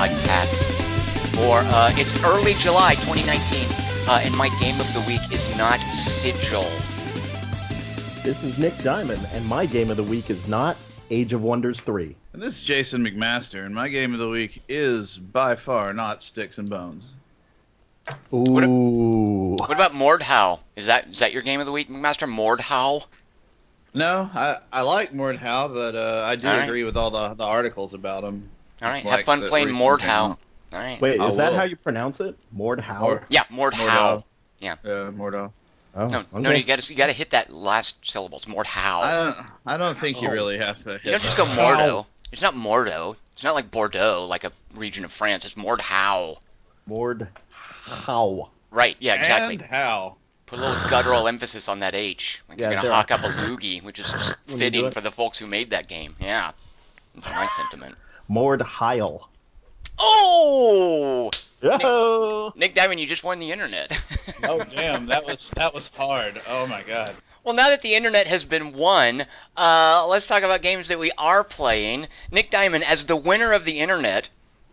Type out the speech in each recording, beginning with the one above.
Games podcast for uh, it's early July 2019, uh, and my game of the week is not Sigil. This is Nick Diamond, and my game of the week is not Age of Wonders 3. And this is Jason McMaster, and my game of the week is by far not Sticks and Bones. Ooh. What about Mordhau? Is that is that your game of the week, McMaster? Mordhau? No, I, I like Mordhau, but uh, I do All right. agree with all the, the articles about him. All right, Like have fun playing recently Mordhau. All right. Wait, is that how you pronounce it? Mordhau? Mord- Yeah, Mordhau. Mordhau. Yeah. Yeah, Mordhau. Oh, No, okay. no, you got to you got to hit that last syllable. It's Mordhau. I don't I don't think you Oh. really have to. Hit you don't just go Mordo. It's not Mordo. It's not like Bordeaux, like a region of France. It's Mordhau. Mordhau. Right? Yeah, exactly. And how? Put a little guttural emphasis on that H. Like Yeah, you're gonna hawk up a loogie, which is just When you do fitting for the folks who made that game. Yeah, that's my sentiment. Mordheil. Oh, Oh! Nick Diamond, you just won the internet. Oh damn, that was that was hard. Oh my god. Well, now that the internet has been won, uh, let's talk about games that we are playing. Nick Diamond, as the winner of the internet,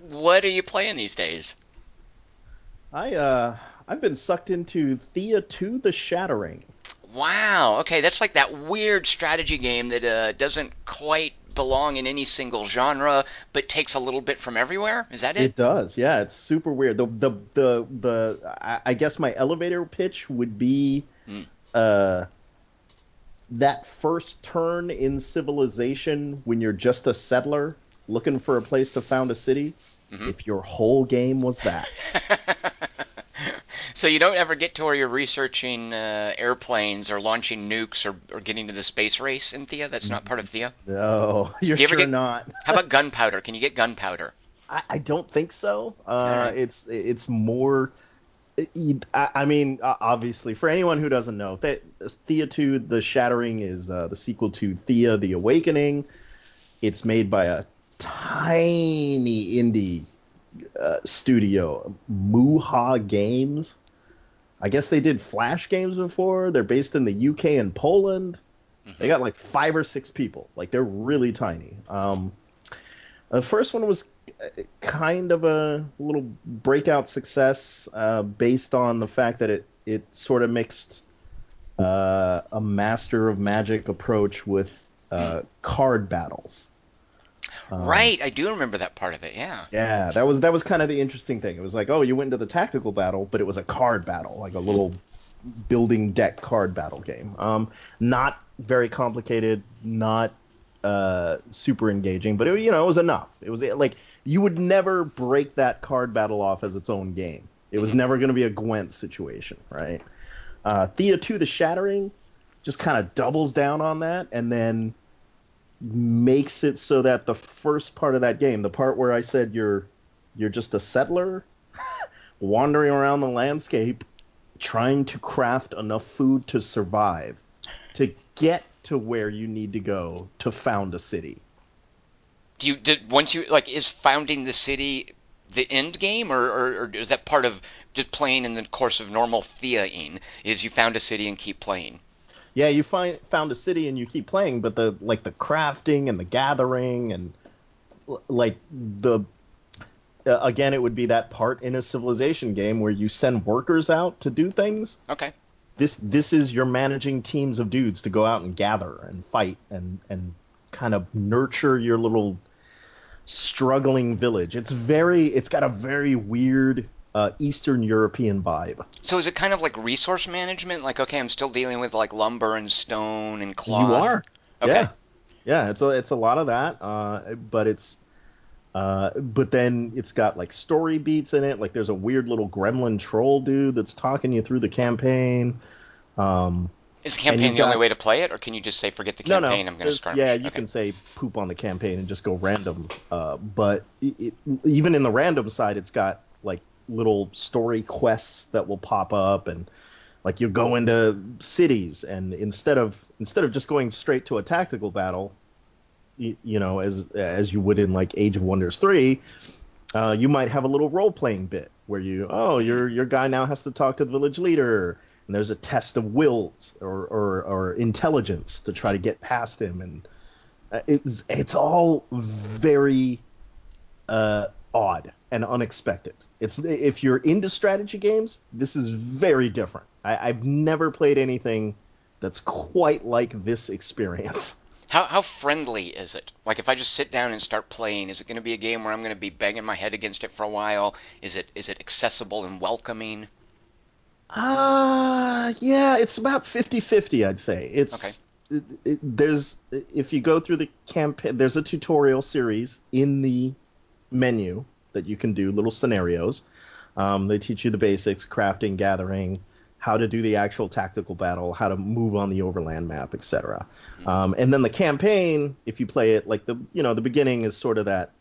what are you playing these days? I, uh, I've been sucked into Thea 2 The Shattering. Wow. Okay, that's like that weird strategy game that uh, doesn't quite belong in any single genre, but takes a little bit from everywhere. Is that it? It does, yeah. It's super weird. The the the the I, guess my elevator pitch would be, Hmm. uh, that first turn in civilization when you're just a settler looking for a place to found a city. Mhm. If your whole game was that, so you don't ever get to where you're researching uh, airplanes or launching nukes or, or getting to the space race in Thea. That's not part of Thea. no, you're you sure get- not. How about gunpowder? Can you get gunpowder? I, I don't think so. Uh, Alright. It's it's more. I, I mean, obviously, for anyone who doesn't know, that Thea 2 The Shattering is uh, the sequel to Thea The Awakening. It's made by a tiny indie uh, studio, Muha Games. I guess they did Flash games before. They're based in the UK and Poland. They got like five or six people. Like they're really tiny. Um, the first one was uh, kind of a little breakout success uh, based on the fact that it it sort of mixed uh, a master of magic approach with uh, card battles. Um, right, I do remember that part of it. Yeah. Yeah, that was that was kind of the interesting thing. It was like, oh, you went into the tactical battle, but it was a card battle, like a little building deck card battle game. Um, not very complicated, not uh, super engaging, but it, you know, it was enough. It was like you would never break that card battle off as its own game. It was never going to be a Gwent situation, right? Uh, Thea 2 The Shattering just kind of doubles down on that and then makes it so that the first part of that game, the part where I said you're you're just a settler wandering around the landscape trying to craft enough food to survive to get to where you need to go to found a city. Do you did once you like is founding the city the end game or, or, or is that part of just playing in the course of normal Theaing? Is you found a city and keep playing? Yeah, you find found a city and you keep playing, but the like the crafting and the gathering and like the uh, again it would be that part in a civilization game where you send workers out to do things. Okay. This this is you're managing teams of dudes to go out and gather and fight and and kind of nurture your little struggling village. It's very it's got a very weird uh, Eastern European vibe. So is it kind of like resource management? Like, okay, I'm still dealing with like lumber and stone and cloth. You are. Okay. Yeah. Yeah, it's a it's a lot of that, uh, but it's uh, but then it's got like story beats in it. Like there's a weird little gremlin troll dude that's talking you through the campaign. Um, Is the campaign the only way to play it, or can you just say forget the campaign? no, no, I'm going to skirmish. yeah, you okay. can say poop on the campaign and just go random. Uh, but it, it, even in the random side, it's got like little story quests that will pop up and like you go into cities and instead of instead of just going straight to a tactical battle you, you know as as you would in like age of wonders 3 uh, you might have a little role playing bit where you oh your your guy now has to talk to the village leader and there's a test of wills or or, or intelligence to try to get past him and uh, it's it's all very uh, odd and unexpected. It's if you're into strategy games, this is very different. I, I've never played anything that's quite like this experience. How how friendly is it? Like if I just sit down and start playing, is it going to be a game where I'm going to be banging my head against it for a while? Is it is it accessible and welcoming? Uh yeah, it's about 50-50, I'd say. It's Okay. it, it, there's if you go through the campaign, there's a tutorial series in the menu that you can do little scenarios. Um, they teach you the basics, crafting, gathering, how to do the actual tactical battle, how to move on the overland map, etc. Um, and then the campaign, if you play it like the you know the beginning is sort of that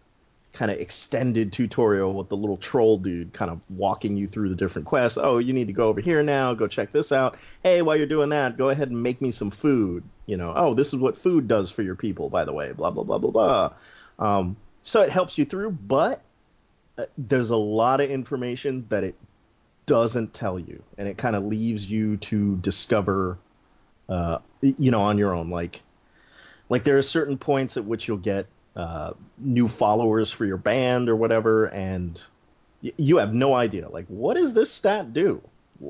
kind of extended tutorial with the little troll dude kind of walking you through the different quests. Oh, you need to go over here now. Go check this out. Hey, while you're doing that, go ahead and make me some food. You know, oh, this is what food does for your people, by the way. Blah blah blah blah blah. Um, so it helps you through, but uh, there's a lot of information that it doesn't tell you, and it kind of leaves you to discover, uh, you know, on your own. Like, like there are certain points at which you'll get uh, new followers for your band or whatever, and y- you have no idea. Like, what does this stat do?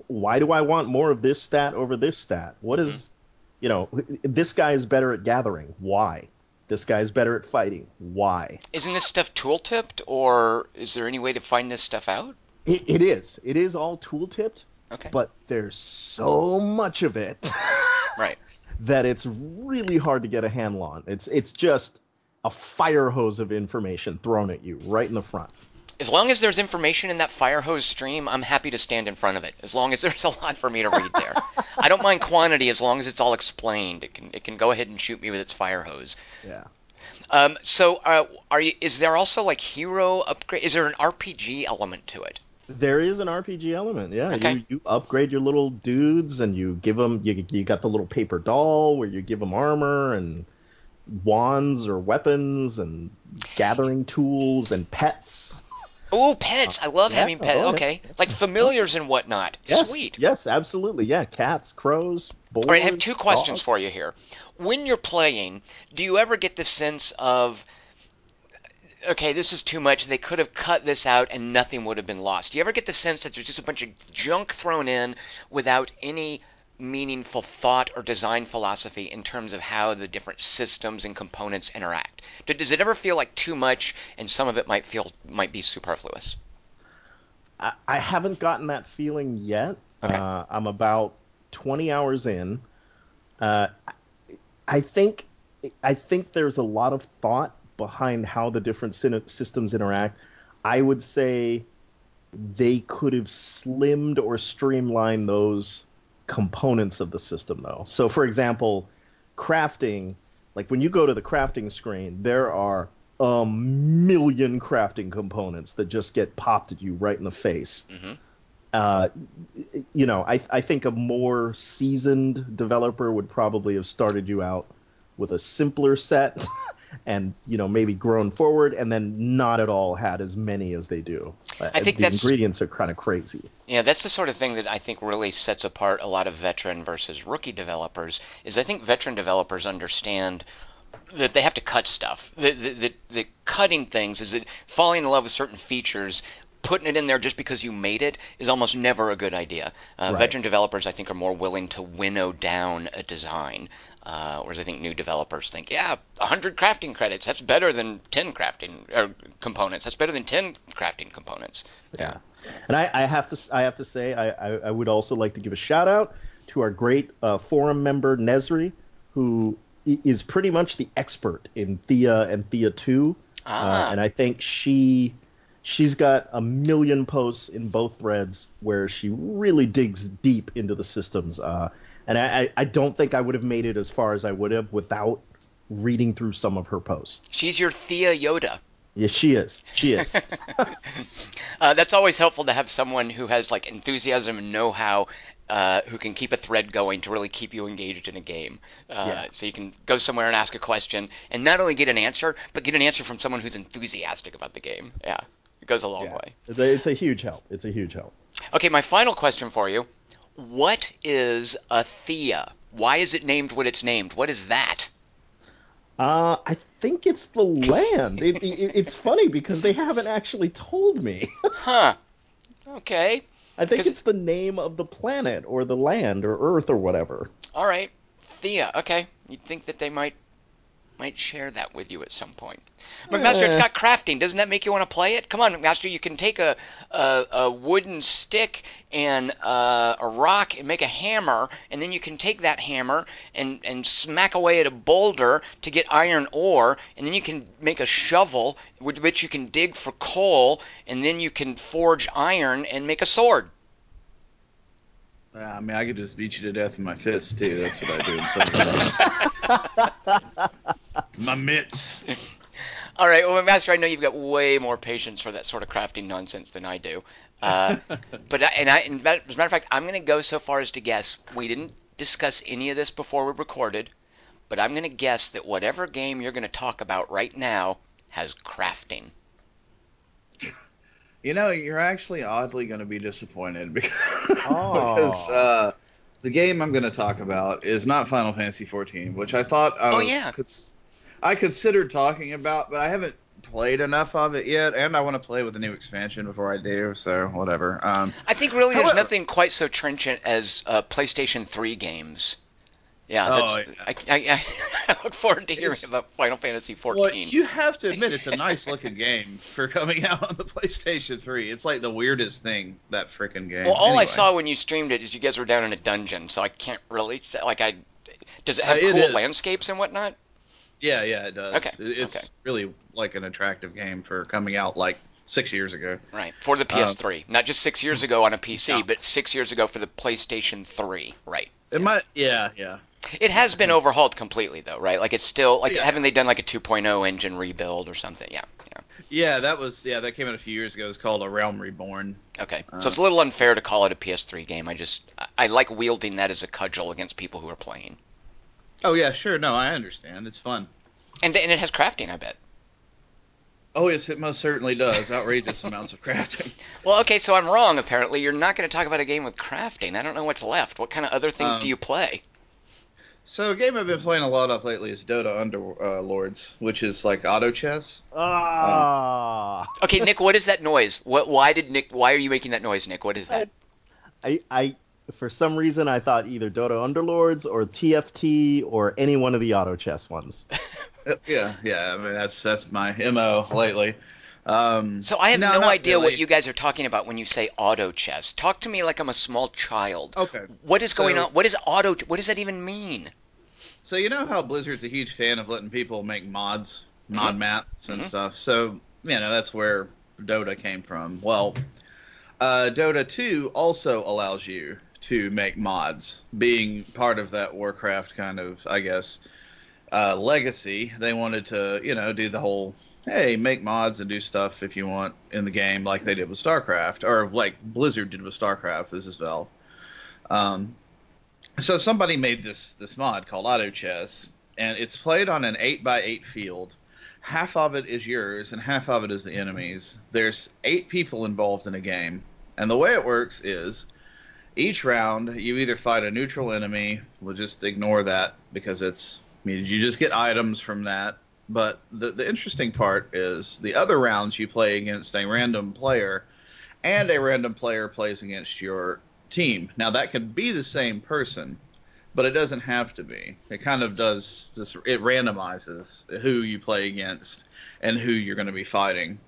Why do I want more of this stat over this stat? What is, you know, this guy is better at gathering. Why? This guy's better at fighting. Why? Isn't this stuff tool tipped, or is there any way to find this stuff out? It, it is. It is all tool tipped, Okay. but there's so much of it right. that it's really hard to get a handle on. It's it's just a fire hose of information thrown at you right in the front. As long as there's information in that fire hose stream, I'm happy to stand in front of it. As long as there's a lot for me to read there. I don't mind quantity as long as it's all explained. It can it can go ahead and shoot me with its fire hose. Yeah. Um, so uh, are you? Is there also like hero upgrade? Is there an RPG element to it? There is an RPG element. Yeah, Okay. you, you upgrade your little dudes and you give them you, you got the little paper doll where you give them armor and wands or weapons and gathering tools and pets. Oh, pets! I love yeah, having pets. oh, yeah. Okay, like familiars and whatnot. Yes. Sweet. Yes, absolutely. Yeah, cats, crows, boars. All right, I have two questions dogs. for you here. When you're playing, do you ever get the sense of, okay, this is too much. They could have cut this out and nothing would have been lost. Do you ever get the sense that there's just a bunch of junk thrown in without any meaningful thought or design philosophy in terms of how the different systems and components interact? Does it ever feel like too much and some of it might feel might be superfluous? I, I haven't gotten that feeling yet. Okay. Uh, I'm about 20 hours in. Uh, I- think I think there's a lot of thought behind how the different systems interact. I would say they could have slimmed or streamlined those components of the system though. So for example, crafting, like when you go to the crafting screen, there are a million crafting components that just get popped at you right in the face. hmm Uh, you know, I, I think a more seasoned developer would probably have started you out with a simpler set and, you know, maybe grown forward and then not at all had as many as they do. I think the ingredients are kind of crazy. Yeah, that's the sort of thing that I think really sets apart a lot of veteran versus rookie developers. Is I think veteran developers understand that they have to cut stuff. The the, the, the cutting things is that falling in love with certain features. Putting it in there just because you made it is almost never a good idea. Uh, Right. Veteran developers, I think, are more willing to winnow down a design, uh, whereas I think new developers think, yeah, 100 crafting credits, that's better than 10 crafting or components. That's better than 10 crafting components. Yeah. And I, I have to I have to say I, I, I would also like to give a shout out to our great uh, forum member Nesri, who is pretty much the expert in Thea and Thea 2. Ah. Uh, and I think she she's got a million posts in both threads where she really digs deep into the systems. Uh, and I, I, don't think I would have made it as far as I would have without reading through some of her posts. She's your Thea Yoda. Yeah, she is. She is. Uh, that's always helpful to have someone who has like enthusiasm and know-how, uh, who can keep a thread going to really keep you engaged in a game. Uh, Yeah. So you can go somewhere and ask a question and not only get an answer, but get an answer from someone who's enthusiastic about the game. Yeah, it goes a long Yeah. way. It's, a, it's a huge help. It's a huge help. Okay, my final question for you: What is a Thea? Why is it named what it's named? What is that? Uh, I think it's the land. It, it, it's funny because they haven't actually told me. Huh. Okay. I think it's the name of the planet or the land or Earth or whatever. All right. Thea. Okay. You'd think that they might might share that with you at some point. But Master, it's got crafting. Doesn't that make you want to play it? Come on, Master. You can take a a, a wooden stick and uh, a rock and make a hammer, and then you can take that hammer and and smack away at a boulder to get iron ore, and then you can make a shovel with which you can dig for coal, and then you can forge iron and make a sword. Uh, I mean, I could just beat you to death with my fists too. That's what I do in some games. my mitts. All right, well, Master, I know you've got way more patience for that sort of crafting nonsense than I do. Uh, but I, and I, and as a matter of fact, I'm going to go so far as to guess we didn't discuss any of this before we recorded, but I'm going to guess that whatever game you're going to talk about right now has crafting. You know, you're actually oddly going to be disappointed because, Aw. because uh, the game I'm going to talk about is not Final Fantasy 14, which I thought I Oh, yeah. cons- I considered talking about, but I haven't played enough of it yet, and I want to play with the new expansion before I do. So whatever. Um, I think really there's However- nothing quite so trenchant as uh, PlayStation 3 games. Yeah, Oh, yeah. I, I, I look forward to hearing It's- about Final Fantasy 14. Well, you have to admit it's a nice looking game for coming out on the PlayStation 3. It's like the weirdest thing that freaking game. Well, all I saw when you streamed it is you guys were down in a dungeon, so I can't really say like I. Does it have Uh, it cool is. landscapes and whatnot? Yeah, yeah, it does. Okay, It- It's okay. really like an attractive game for coming out like six years ago. Right for the PS3, not just six years ago on a PC, Yeah. but six years ago for the PlayStation 3. Right. It might, yeah, yeah. It has been overhauled completely though, right? Like it's still like Yeah. haven't they done like a 2.0 engine rebuild or something? Yeah. Yeah. Yeah, that was yeah, that came out a few years ago. It's called A Realm Reborn. Okay. Uh, so it's a little unfair to call it a PS3 game. I just I, I like wielding that as a cudgel against people who are playing. Oh yeah, sure. No, I understand. It's fun. And and it has crafting, I bet. Oh yes, it most certainly does. Outrageous amounts of crafting. Well, okay, so I'm wrong. Apparently, you're not going to talk about a game with crafting. I don't know what's left. What kind of other things Um, do you play? So a game I've been playing a lot of lately is Dota Underlords, which is like auto chess. Ah. Okay, Nick, what is that noise? What? Why did Nick? Why are you making that noise, Nick? What is that? I, I, for some reason, I thought either Dota Underlords or TFT or any one of the auto chess ones. Uh, Yeah, yeah. I mean that's that's my mo lately. Um, So I have no, no, idea what you guys are talking about when you say auto chess. Talk to me like I'm a small child. Okay. What is going So- on? What is auto? What does that even mean? So you know how Blizzard's a huge fan of letting people make mods, mod Mhm. maps and Mhm. stuff. So you know that's where Dota came from. Well, uh, Dota 2 also allows you to make mods, being part of that Warcraft kind of, I guess, uh, legacy. They wanted to, you know, do the whole hey, make mods and do stuff if you want in the game, like they did with StarCraft, or like Blizzard did with StarCraft. This is well. Um, so somebody made this this mod called Auto Chess, and it's played on an eight by eight field. Half of it is yours, and half of it is the enemy's. There's eight people involved in a game, and the way it works is each round you either fight a neutral enemy. We'll just ignore that because it's I mean, you just get items from that. But the the interesting part is the other rounds you play against a random player, and a random player plays against your team. Now that could be the same person, but it doesn't have to be. It kind of does this. It randomizes who you play against and who you're going to be fighting.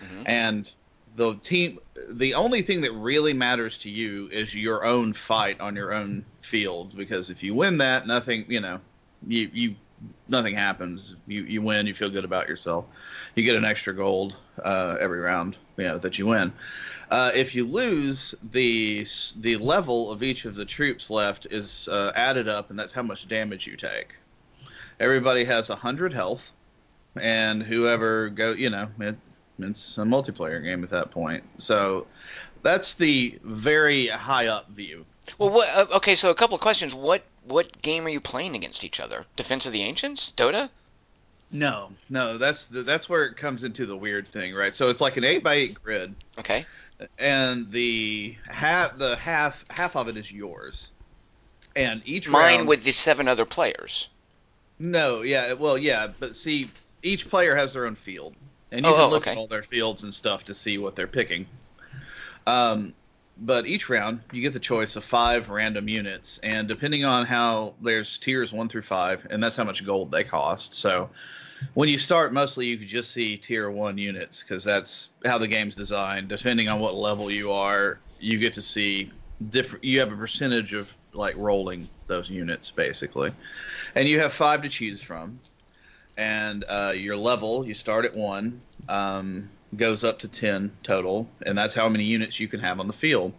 Mhm. And the team, the only thing that really matters to you is your own fight on your own field. Because if you win that, nothing, you know, you you nothing happens. You you win. You feel good about yourself. You get an extra gold uh, every round, you know, that you win. Uh, if you lose, the the level of each of the troops left is uh, added up, and that's how much damage you take. Everybody has hundred health, and whoever go, you know, it, it's a multiplayer game at that point. So that's the very high up view. Well, what? Uh, okay, so a couple of questions. What what game are you playing against each other? Defense of the Ancients, Dota? No, no, that's the, that's where it comes into the weird thing, right? So it's like an eight by eight grid, Okay. and the half the half half of it is yours, and each Mine round, with the seven other players. No, yeah, well, yeah, but see, each player has their own field, and you Oh, can oh, look okay. at all their fields and stuff to see what they're picking. Um, but each round, you get the choice of five random units, and depending on how there's tiers one through five, and that's how much gold they cost. So when you start, mostly you could just see tier one units because that's how the game's designed. Depending on what level you are, you get to see different. You have a percentage of like rolling those units basically, and you have five to choose from. And uh, your level, you start at one, um, goes up to ten total, and that's how many units you can have on the field.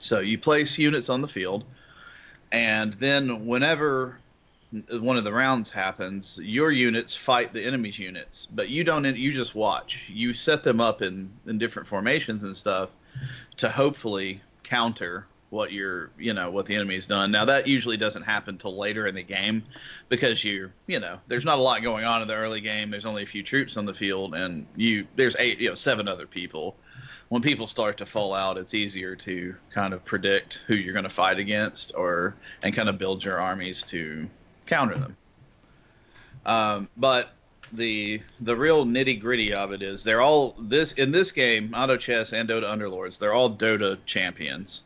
So you place units on the field, and then whenever one of the rounds happens, your units fight the enemy's units, but you don't. You just watch. You set them up in in different formations and stuff to hopefully counter what your you know what the enemy's done. Now that usually doesn't happen till later in the game because you you know there's not a lot going on in the early game. There's only a few troops on the field, and you there's eight you know seven other people. When people start to fall out, it's easier to kind of predict who you're going to fight against, or and kind of build your armies to counter them. Um, but the the real nitty gritty of it is they're all this in this game, Auto Chess and Dota Underlords, they're all Dota champions,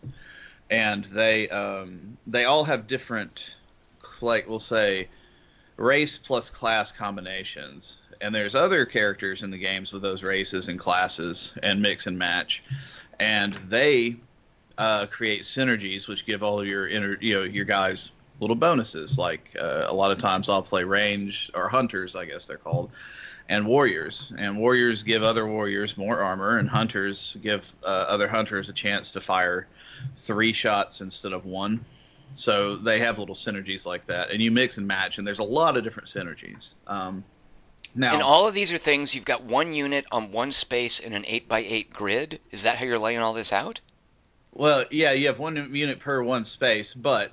and they um, they all have different, like we'll say, race plus class combinations. And there's other characters in the games with those races and classes and mix and match, and they uh, create synergies which give all of your inner you know your guys little bonuses. Like uh, a lot of times I'll play range or hunters, I guess they're called, and warriors. And warriors give other warriors more armor, and hunters give uh, other hunters a chance to fire three shots instead of one. So they have little synergies like that, and you mix and match, and there's a lot of different synergies. Um, now, And all of these are things you've got one unit on one space in an 8x8 grid. Is that how you're laying all this out? Well, yeah, you have one unit per one space, but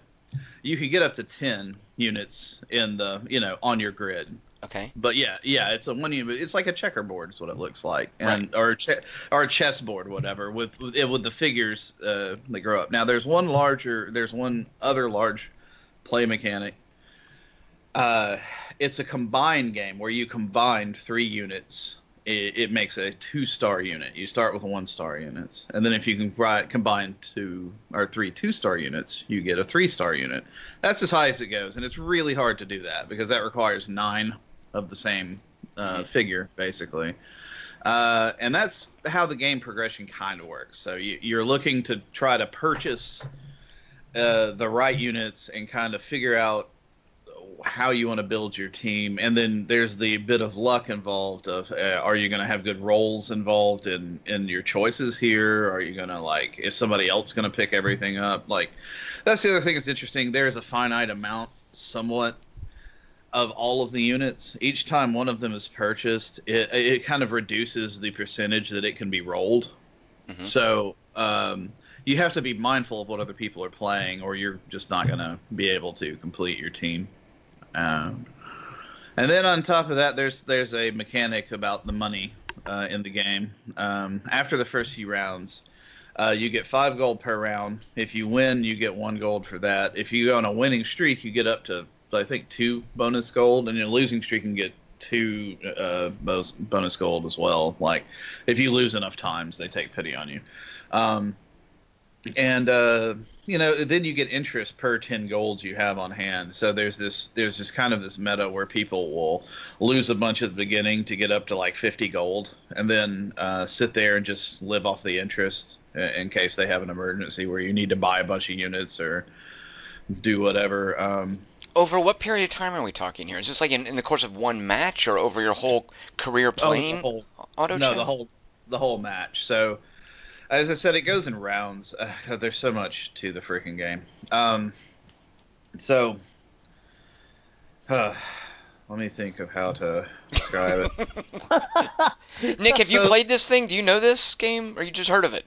you could get up to ten units in the you know on your grid. Okay. But yeah, yeah, it's a one unit. It's like a checkerboard is what it looks like, and or a che- or a chessboard, whatever, with with, with the figures uh, that grow up. Now there's one larger, there's one other large play mechanic. Uh, it's a combined game where you combine three units. It, it makes a two-star unit. You start with one-star units, and then if you can combine two or three two-star units, you get a three-star unit. That's as high as it goes, and it's really hard to do that because that requires nine of the same uh, Mhm. figure, basically. Uh, and that's how the game progression kind of works. So you, you're looking to try to purchase uh, the right units and kind of figure out how you want to build your team. And then there's the bit of luck involved of uh, are you going to have good roles involved in in your choices here? Are you going to like is somebody else going to pick everything up? Like that's the other thing that's interesting. There's a finite amount, somewhat of all of the units. Each time one of them is purchased, it it kind of reduces the percentage that it can be rolled. Mhm. So um, you have to be mindful of what other people are playing, or you're just not going to be able to complete your team. Um, and then on top of that, there's there's a mechanic about the money uh, in the game. Um, after the first few rounds, uh, you get five gold per round. If you win, you get one gold for that. If you go on a winning streak, you get up to I think two bonus gold, and a losing streak, can get two uh, bonus gold as well. Like if you lose enough times, they take pity on you. Um, and uh, you know, then you get interest per ten golds you have on hand. So there's this there's this kind of this meta where people will lose a bunch at the beginning to get up to like 50 gold, and then uh, sit there and just live off the interest in case they have an emergency where you need to buy a bunch of units or do whatever. Um, Over what period of time are we talking here? Is this like in, in the course of one match or over your whole career oh, the playing whole auto no, chess? the whole the whole match. So, as I said, it goes in rounds. Uh, there's so much to the freaking game. Um, so, uh, let me think of how to describe it. Nick, have you played this thing? Do you know this game, or you just heard of it?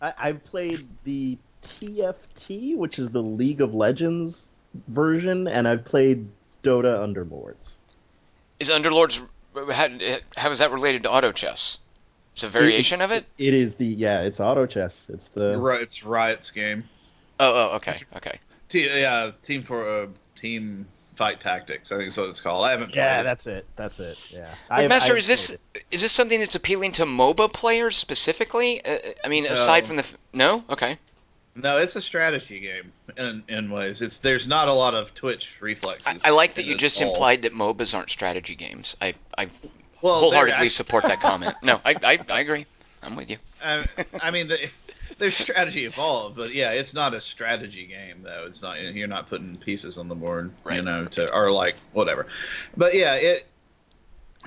I, I've played the TFT, which is the League of Legends version, and I've played Dota Underlords. Is Underlords how, how is that related to auto chess? It's a variation It's- of it. It is the yeah, it's auto chess. It's the Right, it's Riot's game. Oh, oh, okay, okay. T- yeah, team for uh, team fight tactics. I think is what it's called. I haven't. Yeah, played. that's it. That's it. Yeah. But I have- I Master, is this played it. is this something that's appealing to MOBA players specifically? Uh, I mean, No. aside from the no, okay. No, it's a strategy game in in ways. It's there's not a lot of twitch I, reflexes. I like that you just all. implied that MOBAs aren't strategy games. I I well, wholeheartedly I- support that comment. No, I, I I agree. I'm with you. I, I mean, the, there's strategy involved, but yeah, it's not a strategy game though. It's not. You're not putting pieces on the board, you know, to or like whatever. But yeah, it.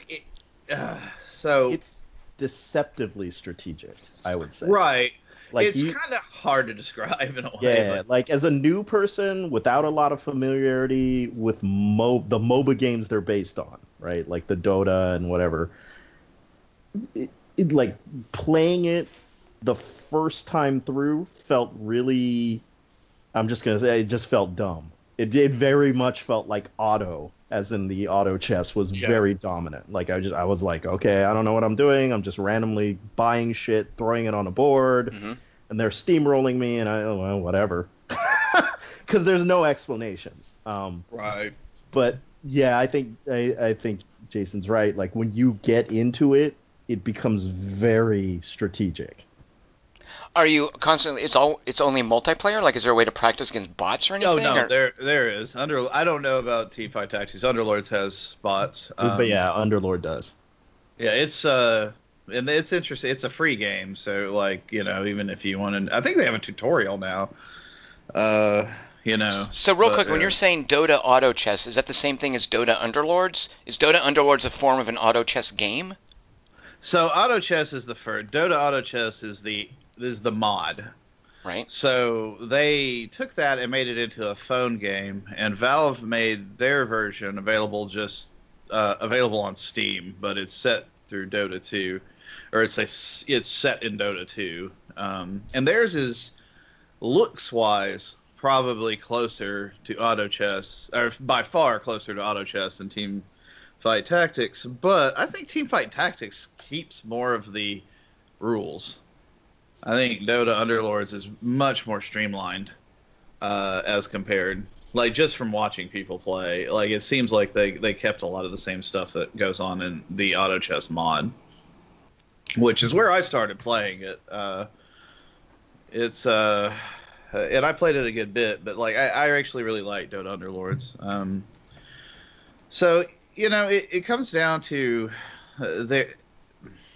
it uh, so It's deceptively strategic, I would say. right, Like it's kind of hard to describe in a way. yeah, but- like as a new person without a lot of familiarity with mo- the MOBA games they're based on, right? Like the Dota and whatever. It, it, like playing it the first time through felt really I'm just gonna say it just felt dumb. It, it very much felt like auto, as in the auto chess was Yeah. very dominant. Like I just I was like, okay, I don't know what I'm doing. I'm just randomly buying shit, throwing it on a board, hmm and they're steamrolling me, and I oh well, whatever, because there's no explanations. Um, right. but yeah, I think I, I think Jason's right. Like when you get into it, it becomes very strategic. Are you constantly? It's all. It's only multiplayer. Like, is there a way to practice against bots or anything? Oh no, or- there there is. Under I don't know about Teamfight Tactics. Underlords has bots. Um, but yeah, Underlord does. Yeah, it's uh and it's interesting. It's a free game, so like, you know, even if you want to I think they have a tutorial now. Uh, you know. So real but, quick, when uh, you're saying Dota Auto Chess, is that the same thing as Dota Underlords? Is Dota Underlords a form of an auto chess game? So Auto Chess is the first. Dota Auto Chess is the is the mod. Right. So they took that and made it into a phone game, and Valve made their version available just uh, available on Steam, but it's set through Dota 2, or it's a it's set in Dota 2, um, and theirs is looks wise probably closer to Auto Chess, or by far closer to Auto Chess than Team Fight Tactics, but I think Team Fight Tactics keeps more of the rules. I think Dota Underlords is much more streamlined uh, as compared, like just from watching people play. Like it seems like they they kept a lot of the same stuff that goes on in the auto chess mod, which is where I started playing it. Uh, it's uh, and I played it a good bit, but like I, I actually really like Dota Underlords. Um, so you know, it, it comes down to uh,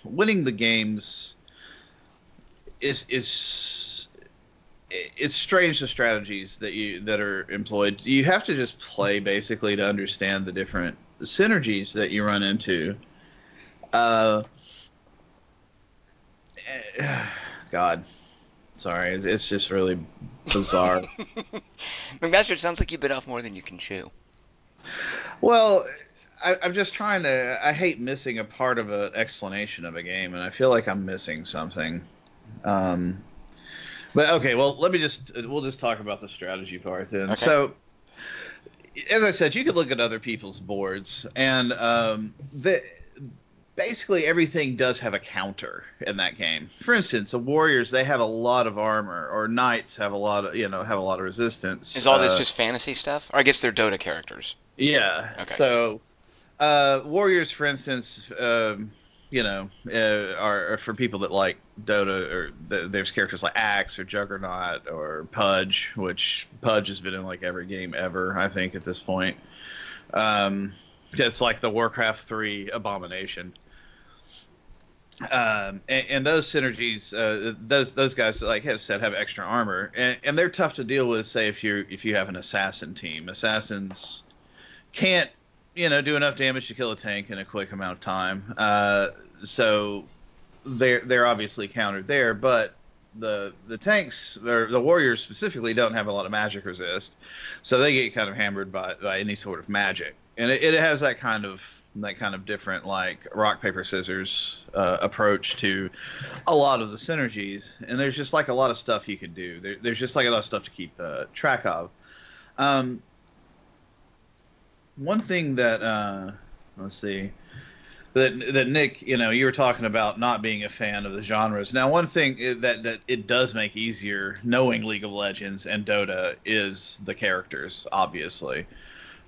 winning the games is is it's strange the strategies that you that are employed. You have to just play basically to understand the different synergies that you run into. Uh, God, sorry, it's- it's just really bizarre. McMaster, it sounds like you bit off more than you can chew. Well, I, I'm just trying to. I hate missing a part of an explanation of a game, and I feel like I'm missing something. Um, but okay, well, let me just. We'll just talk about the strategy part then. Okay. So, as I said, you could look at other people's boards, and um, the. Basically, everything does have a counter in that game. For instance, the warriors they have a lot of armor, or knights have a lot of you know have a lot of resistance. Is all this Uh, just fantasy stuff? Or I guess they're Dota characters. yeah. Okay. So, uh, Warriors, for instance, um, you know, uh, are, are for people that like Dota, or th- there's characters like Axe or Juggernaut or Pudge, which Pudge has been in like every game ever, I think, at this point. Um, it's like the Warcraft 3 abomination. Um, and, and those synergies, uh, those those guys, like I said, have extra armor, and, and they're tough to deal with. Say if you if you have an assassin team, assassins can't you know do enough damage to kill a tank in a quick amount of time. Uh, so they're they're obviously countered there, but the the tanks or the warriors specifically don't have a lot of magic resist, so they get kind of hammered by, by any sort of magic, and it, it has that kind of that kind of different like rock paper scissors uh, approach to a lot of the synergies, and there's just like a lot of stuff you can do. There, there's just like a lot of stuff to keep uh, track of. Um, one thing that uh, let's see that that Nick, you know, you were talking about not being a fan of the genres. Now, one thing that that it does make easier knowing League of Legends and Dota is the characters, obviously.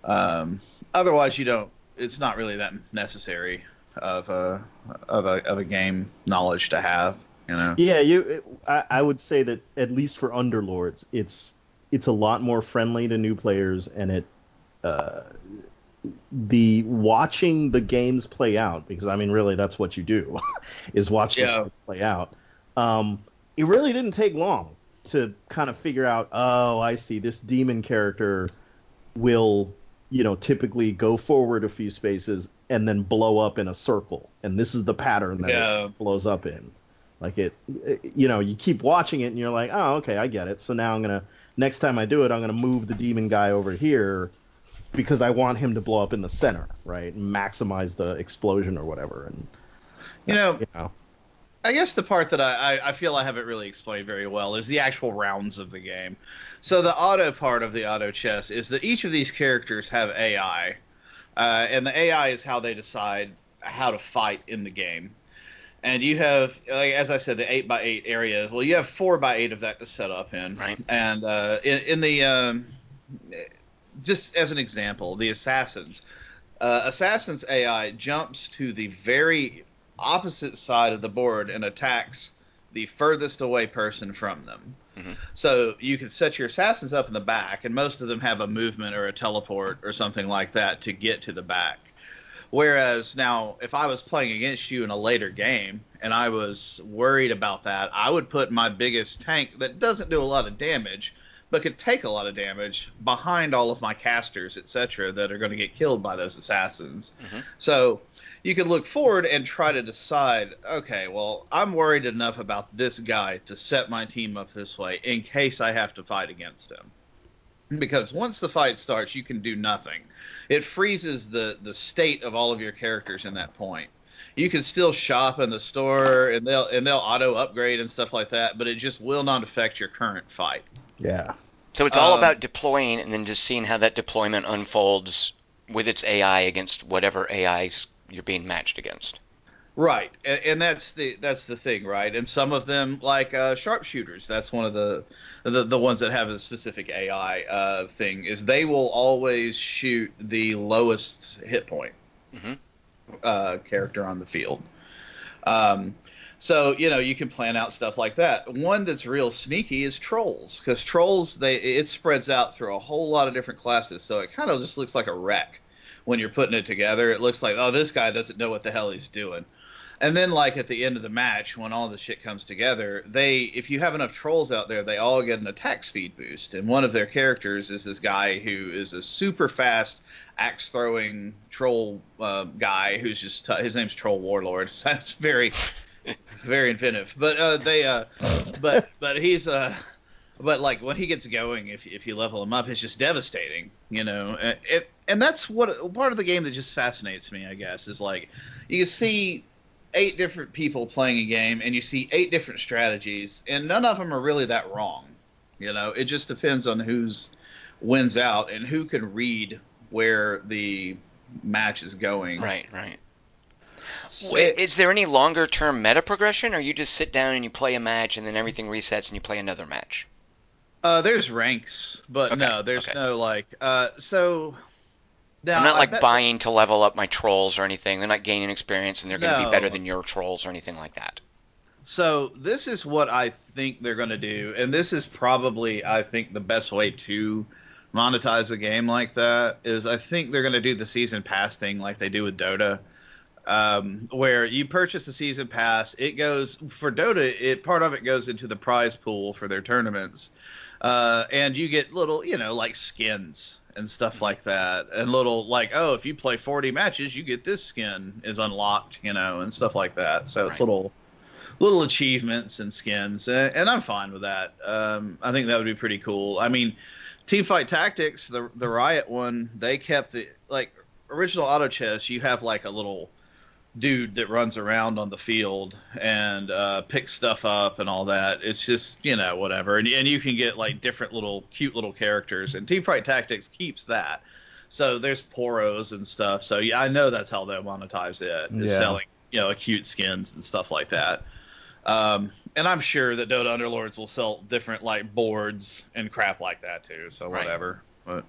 Um, otherwise, you don't. It's not really that necessary of a of a of a game knowledge to have. You know. Yeah, you. I, I would say that at least for Underlords, it's it's a lot more friendly to new players, and it uh, the watching the games play out because I mean, really, that's what you do is watch Yeah. the games play out. Um, it really didn't take long to kind of figure out. Oh, I see. This demon character will, you know, typically go forward a few spaces and then blow up in a circle, and this is the pattern that Yeah. it blows up in. Like it, you know, you keep watching it and you're like, oh, okay, I get it. So now I'm gonna next time I do it, I'm gonna move the demon guy over here because I want him to blow up in the center, right? Maximize the explosion or whatever. And You know, you know, I guess the part that I, I, I feel I haven't really explained very well is the actual rounds of the game. So the auto part of the auto chess is that each of these characters have AI, uh, and the AI is how they decide how to fight in the game. And you have, like, as I said, the eight by eight areas. Well, you have four by eight of that to set up in. Right. And uh, in, in the, um, just as an example, the assassins. Uh, assassins AI jumps to the very opposite side of the board and attacks the furthest away person from them. Mhm. So you can set your assassins up in the back, and most of them have a movement or a teleport or something like that to get to the back. Whereas now, if I was playing against you in a later game and I was worried about that, I would put my biggest tank that doesn't do a lot of damage, but could take a lot of damage behind all of my casters, etc., that are going to get killed by those assassins. Mhm. So you could look forward and try to decide, okay, well, I'm worried enough about this guy to set my team up this way in case I have to fight against him. Because once the fight starts, you can do nothing. It freezes the the state of all of your characters in that point. You can still shop in the store and they'll and they'll auto upgrade and stuff like that, but it just will not affect your current fight. Yeah, So it's all Um, about deploying and then just seeing how that deployment unfolds with its AI against whatever AIs you're being matched against. Right, and, and that's the that's the thing, right? And some of them, like uh, sharpshooters, that's one of the, the the ones that have a specific AI uh, thing, is they will always shoot the lowest hit point Mhm. uh, character on the field. Um, so you know you can plan out stuff like that. One that's real sneaky is trolls, because trolls they it spreads out through a whole lot of different classes, so it kind of just looks like a wreck when you're putting it together. It looks like oh this guy doesn't know what the hell he's doing. And then like at the end of the match when all the shit comes together, they if you have enough trolls out there, they all get an attack speed boost. And one of their characters is this guy who is a super fast axe throwing troll uh, guy who's just t- his name's Troll Warlord. So that's very very inventive. But uh, they uh but but he's uh but like when he gets going, if if you level him up, it's just devastating, you know. It, and that's what part of the game that just fascinates me, I guess, is like you see eight different people playing a game, and you see eight different strategies, and none of them are really that wrong. You know, it just depends on who's wins out and who can read where the match is going. Right, right. Wait, it- is there any longer term meta progression, or you just sit down and you play a match and then everything resets and you play another match? Uh, there's ranks, but Okay, no, there's okay. no like. Uh, so now I'm not like buying to level up my trolls or anything. They're not gaining experience and they're going to No. be better than your trolls or anything like that. So this is what I think they're going to do, and this is probably I think the best way to monetize a game like that is I think they're going to do the season pass thing like they do with Dota, um, where you purchase a season pass. It goes for Dota. It part of it goes into the prize pool for their tournaments, uh, and you get little you know like skins and stuff like that, and little like oh if you play 40 matches you get this skin is unlocked you know and stuff like that. So it's little little achievements and skins, and I'm fine with that. Um, I think that would be pretty cool. I mean, Teamfight Tactics, the the Riot one, they kept the like original auto chess. You have like a little dude that runs around on the field and uh, picks stuff up and all that. It's just you know whatever, and and you can get like different little cute little characters. And Teamfight Tactics keeps that. So there's poros and stuff. So yeah, I know that's how they monetize it. Is Yeah. selling you know cute skins and stuff like that. Um, and I'm sure that Dota Underlords will sell different like boards and crap like that too. So Right. whatever. But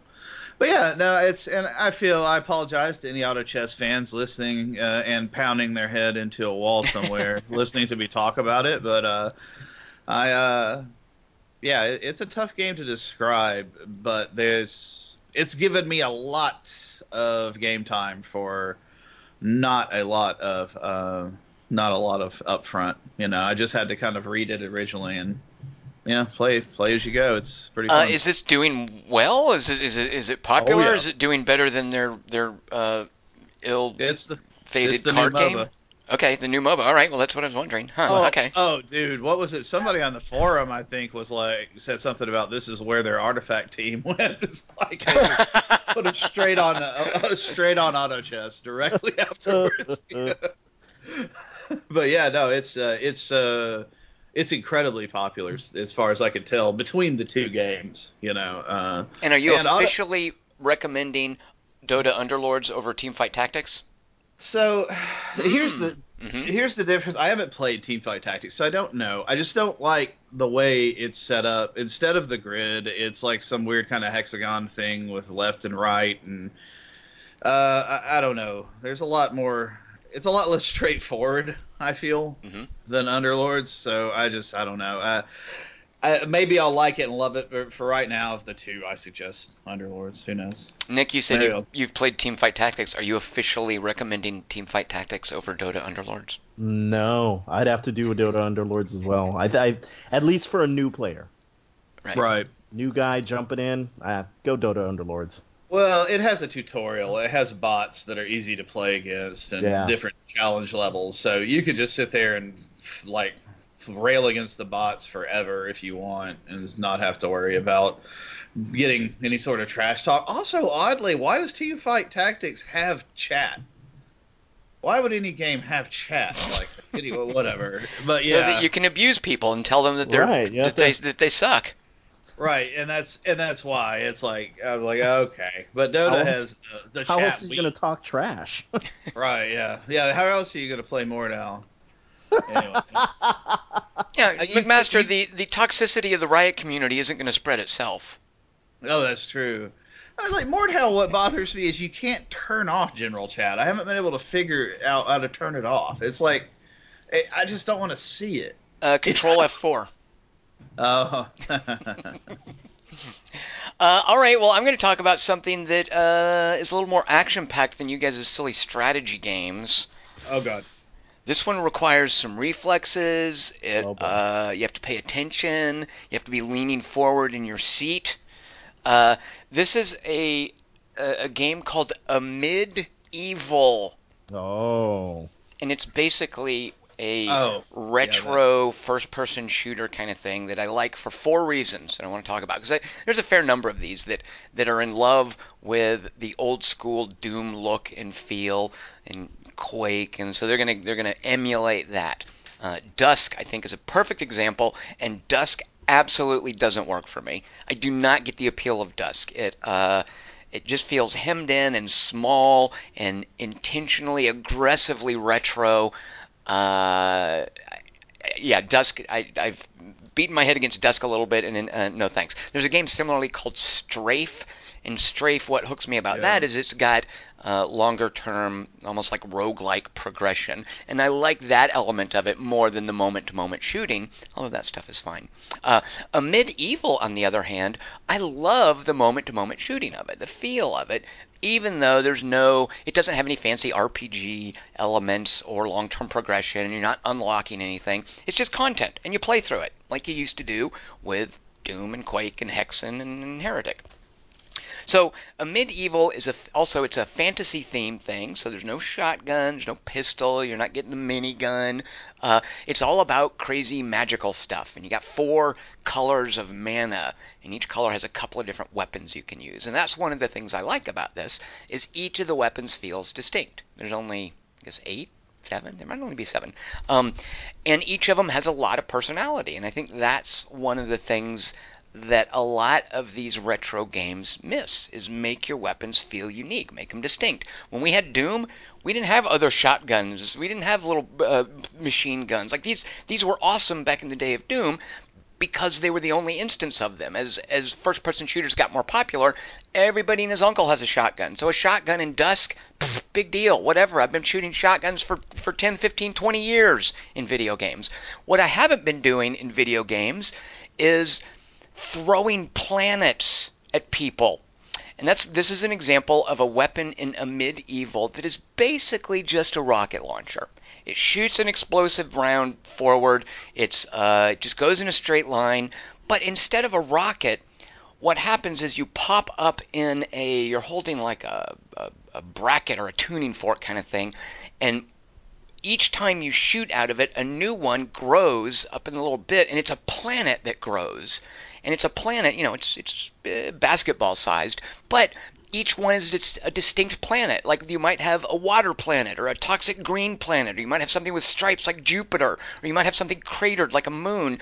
But yeah, no, it's and I feel I apologize to any auto chess fans listening uh, and pounding their head into a wall somewhere listening to me talk about it. But uh, I, uh, yeah, it, it's a tough game to describe, but there's it's given me a lot of game time for not a lot of uh, not a lot of upfront. You know, I just had to kind of read it originally and yeah, play play as you go. It's pretty Uh, fun. is this doing well? Is it is it is it popular? Oh, yeah. Is it doing better than their their uh, ill-fated it's the it's the new card game? MOBA. Okay, the new MOBA. All right, well that's what I was wondering. Huh? Oh, okay. oh, dude, what was it? Somebody on the forum, I think, was like said something about this is where their artifact team went. It's like they put it straight on uh, straight on auto chess directly afterwards. but yeah, no, it's uh, it's uh, it's incredibly popular as far as I can tell between the two games. You know, uh, and are you and auto- officially recommending Dota Underlords over Teamfight Tactics? so here's the hmm Here's the difference. I haven't played Teamfight Tactics, so I don't know. I just don't like the way it's set up. Instead of the grid, it's like some weird kind of hexagon thing with left and right, and uh, I, I don't know. There's a lot more. It's a lot less straightforward. I feel Mhm. than Underlords. So I just I don't know. Uh, I, maybe I'll like it and love it, but for right now, of the two, I suggest Underlords. Who knows? Nick, you said There you, you go. you've played Teamfight Tactics. Are you officially recommending Teamfight Tactics over Dota Underlords? No, I'd have to do a Dota Underlords as well. I, I at least for a new player, Right. Right. new guy jumping in, uh, go Dota Underlords. Well, it has a tutorial. It has bots that are easy to play against and Yeah. different challenge levels. So you could just sit there and like rail against the bots forever if you want and not have to worry about getting any sort of trash talk. Also, oddly, why does Team Fight Tactics have chat? Why would any game have chat? Like, anyway, whatever. But yeah, So that you can abuse people and tell them that they're Right, you have that they that they suck. Right, and that's and that's why it's like I'm like okay, but Dota How else- has the, the How chat. else are you we- gonna talk trash? Right, yeah. Yeah, how else are you going to play more now? Anyway. Yeah, Uh, you- McMaster, you- the the toxicity of the Riot community isn't going to spread itself. oh, that's true. I was like, Mordhell, what bothers me is you can't turn off general chat. I haven't been able to figure out how to turn it off. It's like, I I just don't want to see it. Uh, control F4. Oh. Uh, all right, well, I'm going to talk about something that uh, is a little more action-packed than you guys' silly strategy games. oh, God. This one requires some reflexes. It, Oh, uh, you have to pay attention. You have to be leaning forward in your seat. Uh, this is a, a a game called Amid Evil, oh, and it's basically a Oh, retro first-person shooter kind of thing that I like for four reasons that I want to talk about. Because there's a fair number of these that that are in love with the old-school Doom look and feel and Quake, and so they're gonna they're gonna emulate that. Uh, Dusk, I think, is a perfect example, and Dusk absolutely doesn't work for me. I do not get the appeal of Dusk. It uh, it just feels hemmed in and small and intentionally aggressively retro. Uh, yeah, Dusk. I, I've beaten my head against Dusk a little bit, and uh, no thanks. There's a game similarly called Strafe, and Strafe. What hooks me about Yeah. that is it's got uh, longer term, almost like roguelike progression, and I like that element of it more than the moment to moment shooting. Although that stuff is fine. Uh, Amid Evil, on the other hand, I love the moment to moment shooting of it, the feel of it even though there's no it doesn't have any fancy RPG elements or long-term progression and you're not unlocking anything it's just content and you play through it like you used to do with Doom and Quake and Hexen and Heretic so Amid Evil is a also it's a fantasy themed thing. So there's no shotgun, there's no pistol, you're not getting a minigun. Uh, it's all about crazy magical stuff, and you got four colors of mana, and each color has a couple of different weapons you can use. And that's one of the things I like about this is each of the weapons feels distinct. There's only I guess eight seven. There might only be seven. Um, and each of them has a lot of personality. And I think that's one of the things that a lot of these retro games miss is make your weapons feel unique, make them distinct. When we had Doom, we didn't have other shotguns, we didn't have little uh, machine guns. Like these, these were awesome back in the day of Doom, because they were the only instance of them. As as first person shooters got more popular, everybody and his uncle has a shotgun. So a shotgun in Dusk, pff, big deal, whatever. I've been shooting shotguns for for 10, 15, 20 years in video games. What I haven't been doing in video games is throwing planets at people. And that's this is an example of a weapon in Amid Evil that is basically just a rocket launcher. It shoots an explosive round forward. It's uh, it just goes in a straight line. But instead of a rocket, what happens is you pop up in a you're holding like a, a, a bracket or a tuning fork kind of thing, and each time you shoot out of it, a new one grows up in a little bit, and it's a planet that grows. And it's a planet, you know, it's it's uh, basketball sized, but each one is a distinct planet. Like you might have a water planet or a toxic green planet, or you might have something with stripes like Jupiter, or you might have something cratered like a moon.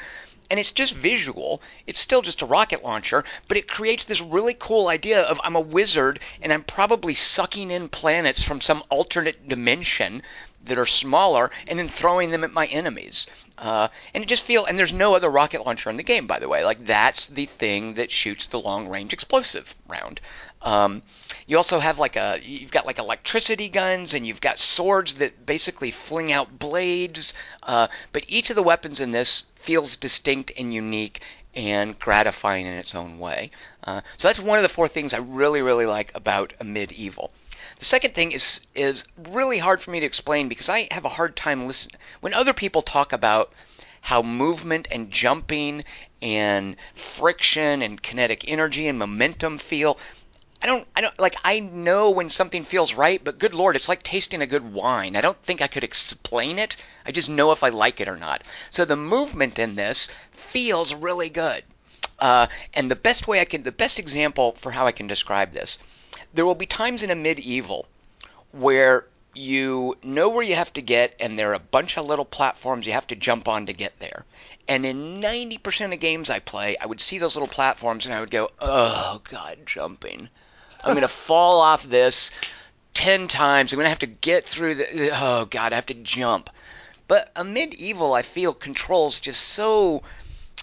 And it's just visual. It's still just a rocket launcher, but it creates this really cool idea of I'm a wizard and I'm probably sucking in planets from some alternate dimension that are smaller and then throwing them at my enemies. Uh, and it just feel and there's no other rocket launcher in the game, by the way. Like that's the thing that shoots the long range explosive round. Um, you also have like a you've got like electricity guns and you've got swords that basically fling out blades. Uh, but each of the weapons in this feels distinct and unique and gratifying in its own way. Uh, so that's one of the four things I really really like about Amid Evil. The second thing is is really hard for me to explain because I have a hard time listening when other people talk about how movement and jumping and friction and kinetic energy and momentum feel. I don't, I don't like. I know when something feels right, but good lord, it's like tasting a good wine. I don't think I could explain it. I just know if I like it or not. So the movement in this feels really good. Uh, and the best way I can, the best example for how I can describe this, there will be times in Amid Evil where you know where you have to get, and there are a bunch of little platforms you have to jump on to get there. And in 90% of games I play, I would see those little platforms and I would go, oh, God, jumping. I'm going to fall off this 10 times. I'm going to have to get through the. Oh, God, I have to jump. But Amid Evil, I feel, controls just so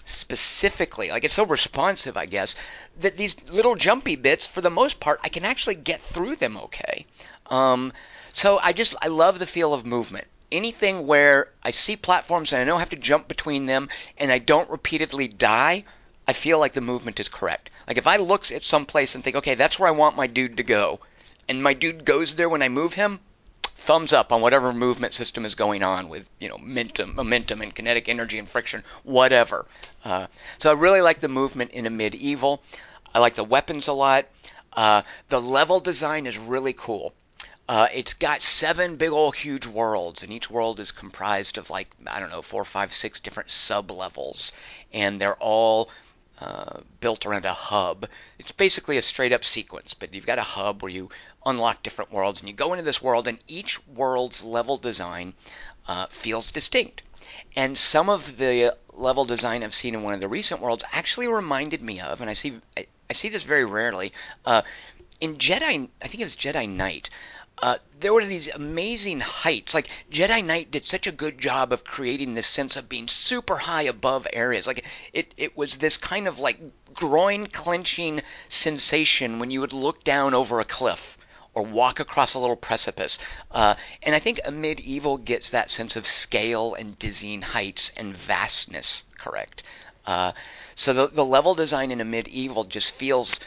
specifically, like it's so responsive, I guess, that these little jumpy bits, for the most part, I can actually get through them okay. Um, so I just, I love the feel of movement anything where I see platforms and I don't have to jump between them and I don't repeatedly die, I feel like the movement is correct. Like if I look at some place and think, okay, that's where I want my dude to go, and my dude goes there when I move him, thumbs up on whatever movement system is going on with you know momentum, momentum and kinetic energy and friction, whatever. Uh, so I really like the movement in Amid Evil. I like the weapons a lot. Uh, the level design is really cool. Uh, it's got seven big old huge worlds, and each world is comprised of like I don't know four, five, six different sub levels, and they're all uh, built around a hub. It's basically a straight up sequence, but you've got a hub where you unlock different worlds, and you go into this world, and each world's level design uh, feels distinct. And some of the level design I've seen in one of the recent worlds actually reminded me of, and I see I, see this very rarely. Uh, in Jedi, I think it was Jedi Knight. Uh, there were these amazing heights. Like Jedi Knight did such a good job of creating this sense of being super high above areas. Like it, it was this kind of like groin clenching sensation when you would look down over a cliff or walk across a little precipice. Uh, and I think Amid Evil gets that sense of scale and dizzying heights and vastness correct. Uh, so the, the level design in Amid Evil just feels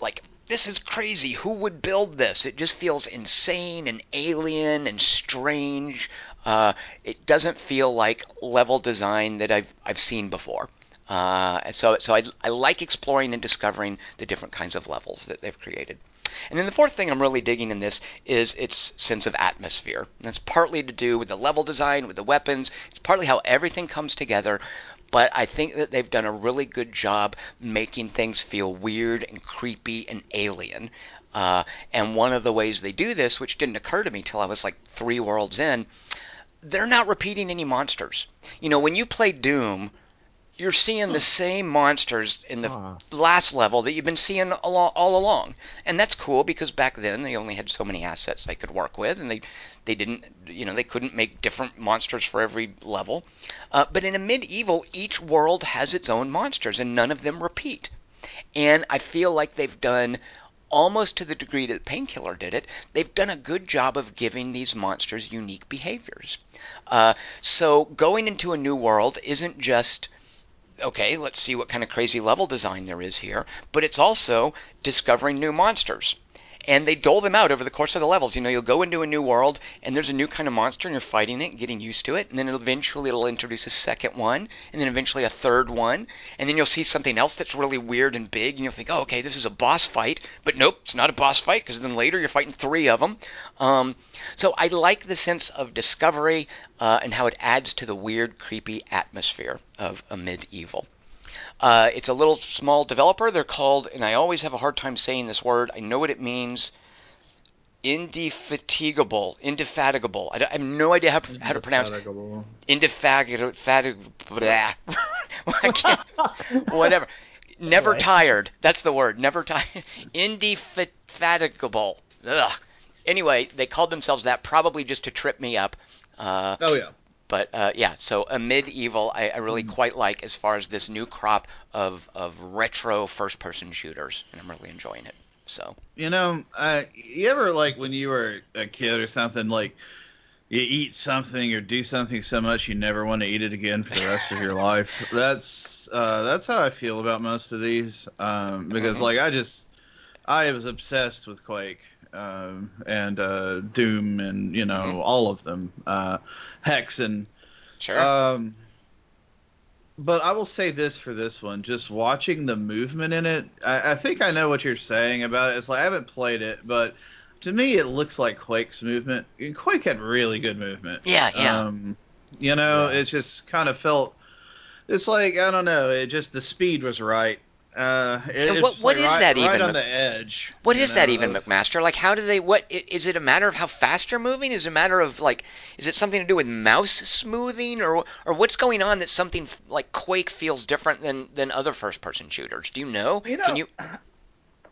like this is crazy. Who would build this? It just feels insane and alien and strange. Uh, it doesn't feel like level design that I've I've seen before. Uh, so so I, I like exploring and discovering the different kinds of levels that they've created. And then the fourth thing I'm really digging in this is its sense of atmosphere. And that's partly to do with the level design, with the weapons. It's partly how everything comes together but I think that they've done a really good job making things feel weird and creepy and alien. Uh, and one of the ways they do this, which didn't occur to me till I was like three worlds in, they're not repeating any monsters. You know, when you play Doom, you're seeing the same monsters in the Huh. last level that you've been seeing all, all along, and that's cool because back then they only had so many assets they could work with, and they they didn't you know they couldn't make different monsters for every level. Uh, but in Amid Evil, each world has its own monsters, and none of them repeat. And I feel like they've done almost to the degree that Painkiller did it, they've done a good job of giving these monsters unique behaviors. Uh, so going into a new world isn't just okay, let's see what kind of crazy level design there is here, but it's also discovering new monsters. And they dole them out over the course of the levels. You know, you'll go into a new world and there's a new kind of monster and you're fighting it, getting used to it, and then it'll eventually it'll introduce a second one, and then eventually a third one, and then you'll see something else that's really weird and big, and you'll think, oh, okay, this is a boss fight, but nope, it's not a boss fight because then later you're fighting three of them. Um, so I like the sense of discovery uh, and how it adds to the weird, creepy atmosphere of Amid Evil. Uh, it's a little small developer. They're called, and I always have a hard time saying this word. I know what it means. Indefatigable, indefatigable. I, I have no idea how, how to pronounce indefatigable. Blah. Whatever. Never Boy. tired. That's the word. Never tired. Indefatigable. Ugh. Anyway, they called themselves that probably just to trip me up. Uh, Oh yeah. But uh, yeah, so Amid Evil I, I really quite like as far as this new crop of of retro first person shooters, and I'm really enjoying it. So You know, uh, you ever like when you were a kid or something like you eat something or do something so much you never want to eat it again for the rest of your life. That's uh, that's how I feel about most of these um, because Mhm. like I just I was obsessed with Quake um, and uh, Doom and you know Mhm. all of them, uh, Hexen sure, um, but I will say this for this one: just watching the movement in it, I, I think I know what you're saying about it. It's like I haven't played it, but to me, it looks like Quake's movement. And Quake had really good movement. yeah, yeah, Um, you know, Yeah. it just kind of felt. It's like I don't know. It just the speed was right. Uh, it, And what- what like is right, that right even, on the edge. What you is that even, of- McMaster? Like, how do they? What i- is it? A matter of how fast you're moving? Is it a matter of like? Is it something to do with mouse smoothing, or or what's going on that something like Quake feels different than than other first person shooters? Do you know? You know, Can you?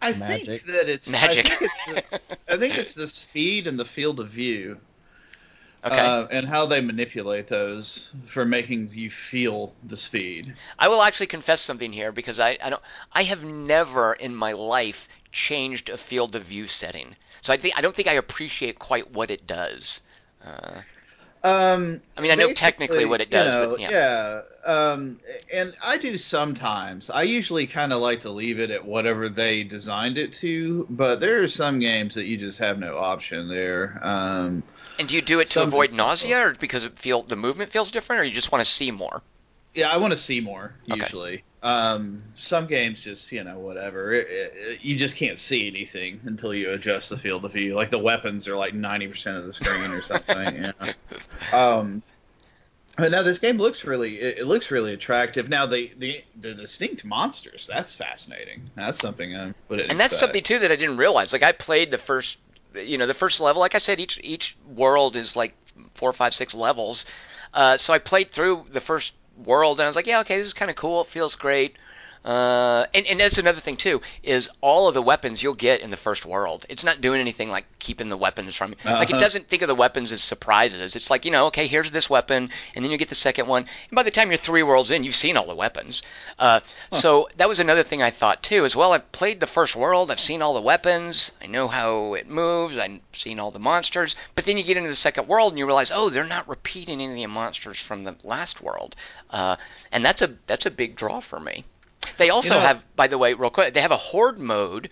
I Magic. think that it's Magic. I think it's the, I think it's the speed and the field of view. Okay. Uh, and how they manipulate those for making you feel the speed. I will actually confess something here because I, I don't I have never in my life changed a field of view setting. So I think I don't think I appreciate quite what it does. Uh, Um, I mean, I know technically what it you does, know, but yeah. Um, and I do sometimes. I usually kind of like to leave it at whatever they designed it to, but there are some games that you just have no option there. Um, and do you do it to avoid nausea, or because it feel the movement feels different, or you just want to see more? Yeah, I want to see more Okay. usually. Um, some games just you know whatever. It, it, you just can't see anything until you adjust the field of view. Like the weapons are like ninety percent of the screen or something. yeah. Um, but now this game looks really it, it looks really attractive. Now the, the the distinct monsters that's fascinating. That's something I and that's something too that I didn't realize. Like I played the first, you know, the first level. Like I said, each each world is like four, five, six levels. Uh, so I played through the first world, and I was like, yeah, okay, this is kind of cool. It feels great. Uh, and, and that's another thing too is all of the weapons you'll get in the first world. It's not doing anything like keeping the weapons from you. Like it Uh-huh. doesn't think of the weapons as surprises. It's like you know, okay, here's this weapon, and then you get the second one. And by the time you're three worlds in, you've seen all the weapons. Uh, So that was another thing I thought too. As well, I've played the first world. I've seen all the weapons. I know how it moves. I've seen all the monsters. But then you get into the second world and you realize, oh, they're not repeating any of the monsters from the last world. Uh, and that's a that's a big draw for me. They also know- have, by the way, real quick, they have a horde mode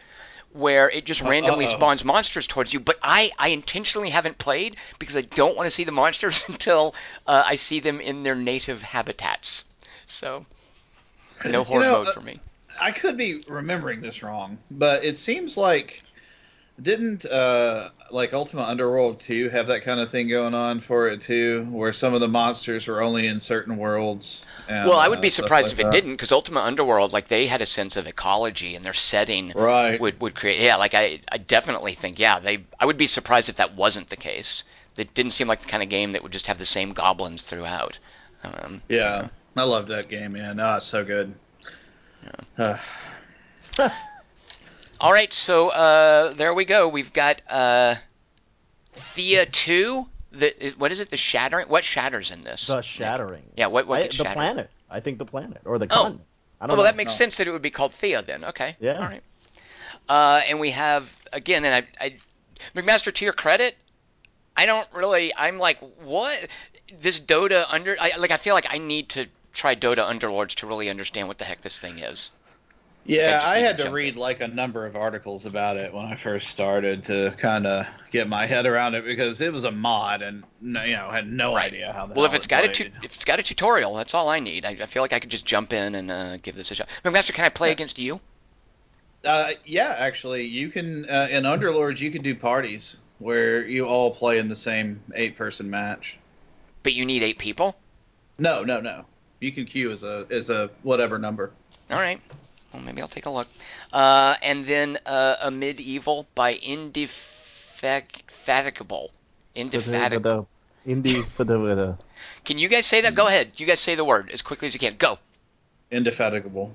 where it just randomly uh-oh. spawns monsters towards you. But I, I intentionally haven't played because I don't want to see the monsters until uh, I see them in their native habitats. So, no horde know, mode uh, for me. I could be remembering this wrong, but it seems like didn't uh like Ultima Underworld 2 have that kind of thing going on for it too, where some of the monsters were only in certain worlds. And, Well, I would uh, be surprised like if it that? didn't, because Ultima Underworld, like they had a sense of ecology and their setting Right. would would create. Yeah, like I, I definitely think, yeah, they. I would be surprised if that wasn't the case. It didn't seem like the kind of game that would just have the same goblins throughout. Um, Yeah. I love that game, man. Oh, so good. Uh, All right, so uh, there we go. We've got uh, Thea two. The what is it? The shattering. What shatters in this? The shattering. Yeah. What what I- the planet. I think the planet or the Oh. continent. I Oh, don't well, know. that makes No. sense that it would be called Thea then. Okay. Yeah. All right. Uh, and we have again, and I, I, McMaster, to your credit, I don't really. I'm like, what? This Dota under, I, like, I feel like I need to try Dota Underlords to really understand what the heck this thing is. Yeah, I had to read in. like a number of articles about it when I first started to kind of get my head around it because it was a mod and you know had no Right. idea how Well, if it's it got a played. tu- if it's got a tutorial, that's all I need. I, I feel like I could just jump in and uh, give this a shot. McMaster, can I play against you? Uh, yeah, actually, you can uh, in Underlords you can do parties where you all play in the same eight-person match. But you need eight people. No, no, no. You can queue as a as a whatever number. All right. Well, maybe I'll take a look. Uh, and then uh, Amid Evil by Indefatigable. For the, Indefatigable. indie for the, for the Can you guys say that? Go ahead. You guys say the word as quickly as you can. Go. Indefatigable.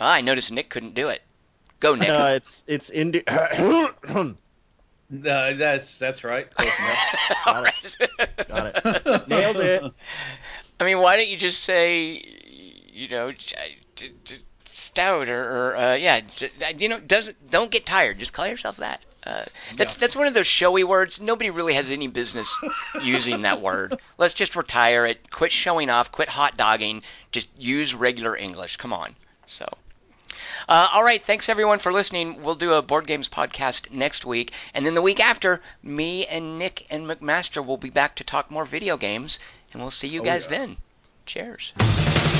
Ah, I noticed Nick couldn't do it. Go, Nick. uh, it's it's indie. No, that's that's right. Close enough. All right. Got it. Nailed it. I mean, why don't you just say, you know, j- j- j- stout or, or uh, yeah, you know, doesn't don't get tired. Just call yourself that. Uh, that's Yeah. that's one of those showy words. Nobody really has any business using that word. Let's just retire it. Quit showing off. Quit hot dogging. Just use regular English. Come on. So. Uh, all right, thanks everyone for listening. We'll do a board games podcast next week, and then the week after, me and Nick and McMaster will be back to talk more video games, and we'll see you Oh, guys yeah. then. Cheers.